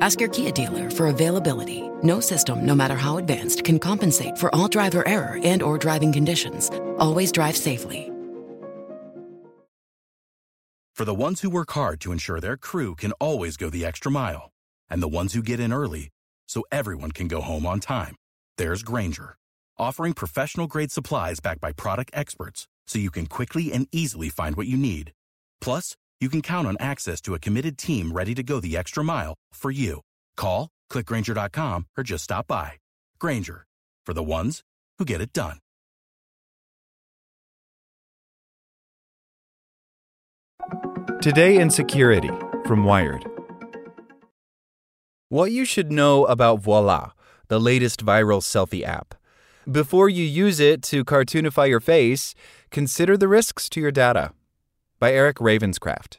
Ask your Kia dealer for availability. No system, no matter how advanced, can compensate for all driver error and or driving conditions. Always drive safely. For the ones who work hard to ensure their crew can always go the extra mile, and the ones who get in early so everyone can go home on time, there's Grainger, offering professional grade supplies backed by product experts so you can quickly and easily find what you need. Plus, you can count on access to a committed team ready to go the extra mile for you. Call, clickgrainger.com, or just stop by. Grainger, for the ones who get it done. Today in Security from Wired. What you should know about Voila, the latest viral selfie app. Before you use it to cartoonify your face, consider the risks to your data. By Eric Ravenscraft.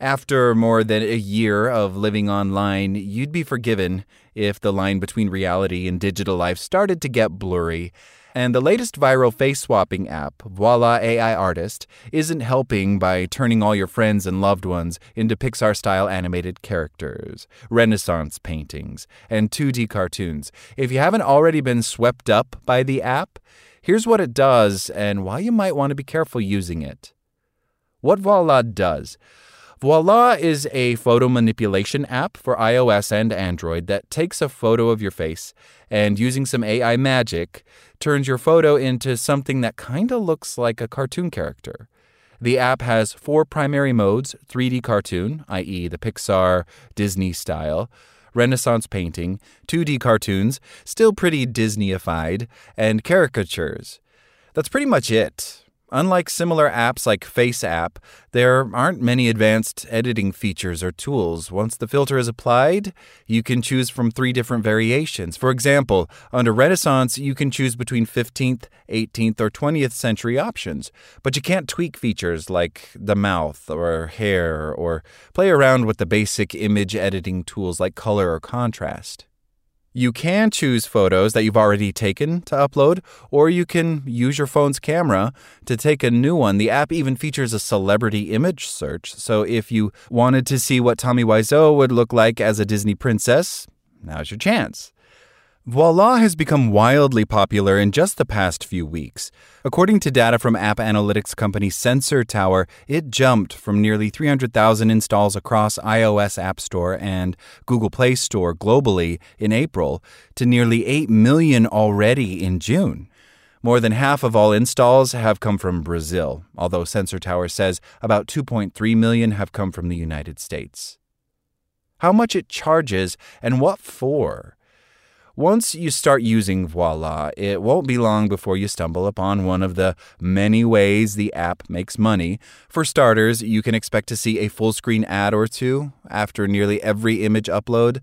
After more than a year of living online, you'd be forgiven if the line between reality and digital life started to get blurry. And the latest viral face swapping app, Voila AI Artist, isn't helping by turning all your friends and loved ones into Pixar style animated characters, Renaissance paintings, and 2D cartoons. If you haven't already been swept up by the app, here's what it does and why you might want to be careful using it. What Voila does. Voila is a photo manipulation app for iOS and Android that takes a photo of your face and, using some AI magic, turns your photo into something that kind of looks like a cartoon character. The app has four primary modes 3D cartoon, i.e., the Pixar, Disney style, Renaissance painting, 2D cartoons, still pretty Disneyified, and caricatures. That's pretty much it. Unlike similar apps like FaceApp, there aren't many advanced editing features or tools. Once the filter is applied, you can choose from three different variations. For example, under Renaissance, you can choose between 15th, 18th, or 20th century options, but you can't tweak features like the mouth or hair or play around with the basic image editing tools like color or contrast. You can choose photos that you've already taken to upload, or you can use your phone's camera to take a new one. The app even features a celebrity image search. So if you wanted to see what Tommy Wiseau would look like as a Disney princess, now's your chance. Voila has become wildly popular in just the past few weeks. According to data from app analytics company Sensor Tower, it jumped from nearly 300,000 installs across iOS App Store and Google Play Store globally in April to nearly 8 million already in June. More than half of all installs have come from Brazil, although Sensor Tower says about 2.3 million have come from the United States. How much it charges and what for? Once you start using Voila, it won't be long before you stumble upon one of the many ways the app makes money. For starters, you can expect to see a full screen ad or two after nearly every image upload.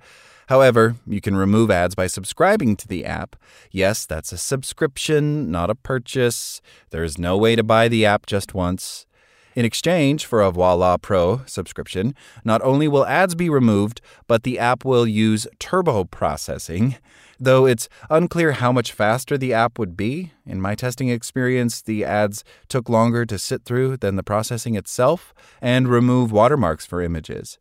However, you can remove ads by subscribing to the app. Yes, that's a subscription, not a purchase. There is no way to buy the app just once. In exchange for a Voila Pro subscription, not only will ads be removed, but the app will use turbo processing. Though it's unclear how much faster the app would be, in my testing experience, the ads took longer to sit through than the processing itself and remove watermarks for images.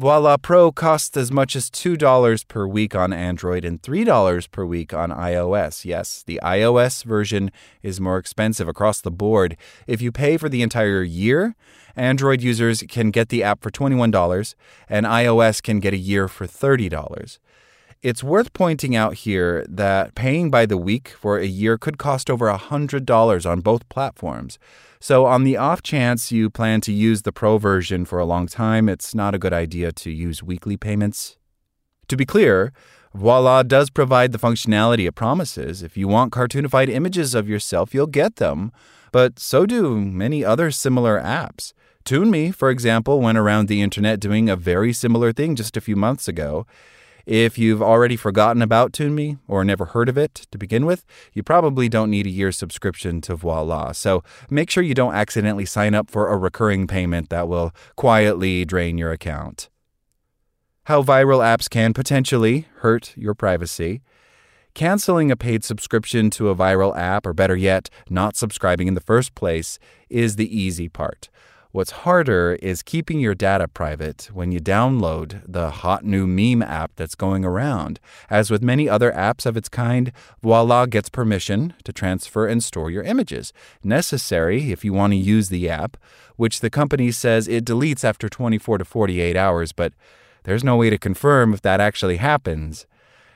Voila Pro costs as much as $2 per week on Android and $3 per week on iOS. Yes, the iOS version is more expensive across the board. If you pay for the entire year, Android users can get the app for $21 and iOS can get a year for $30. It's worth pointing out here that paying by the week for a year could cost over $100 on both platforms. So, on the off chance you plan to use the Pro version for a long time, it's not a good idea to use weekly payments. To be clear, Voila does provide the functionality it promises. If you want cartoonified images of yourself, you'll get them. But so do many other similar apps. ToonMe, for example, went around the internet doing a very similar thing just a few months ago. If you've already forgotten about ToonMe or never heard of it to begin with, you probably don't need a year's subscription to Voila. So make sure you don't accidentally sign up for a recurring payment that will quietly drain your account. How viral apps can potentially hurt your privacy. Canceling a paid subscription to a viral app, or better yet, not subscribing in the first place, is the easy part. What's harder is keeping your data private when you download the hot new meme app that's going around. As with many other apps of its kind, Voila gets permission to transfer and store your images, necessary if you want to use the app, which the company says it deletes after 24 to 48 hours, but there's no way to confirm if that actually happens.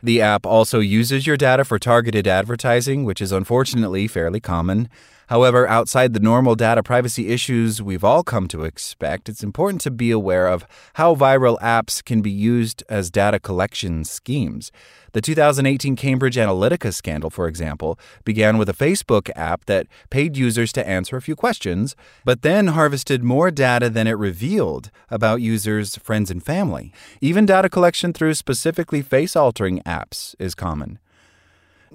The app also uses your data for targeted advertising, which is unfortunately fairly common. However, outside the normal data privacy issues we've all come to expect, it's important to be aware of how viral apps can be used as data collection schemes. The 2018 Cambridge Analytica scandal, for example, began with a Facebook app that paid users to answer a few questions, but then harvested more data than it revealed about users' friends and family. Even data collection through specifically face altering apps is common.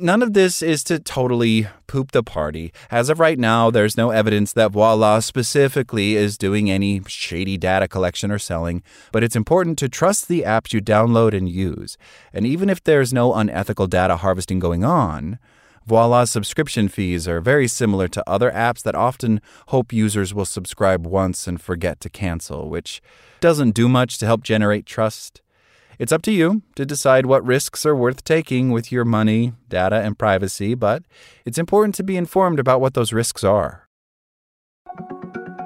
None of this is to totally poop the party. As of right now, there's no evidence that Voila specifically is doing any shady data collection or selling, but it's important to trust the apps you download and use. And even if there's no unethical data harvesting going on, Voila's subscription fees are very similar to other apps that often hope users will subscribe once and forget to cancel, which doesn't do much to help generate trust. It's up to you to decide what risks are worth taking with your money, data, and privacy, but it's important to be informed about what those risks are.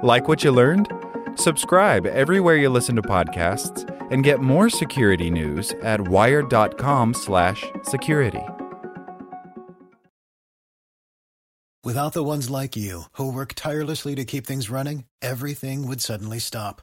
Like what you learned? Subscribe everywhere you listen to podcasts and get more security news at wired.com/security. Without the ones like you who work tirelessly to keep things running, everything would suddenly stop.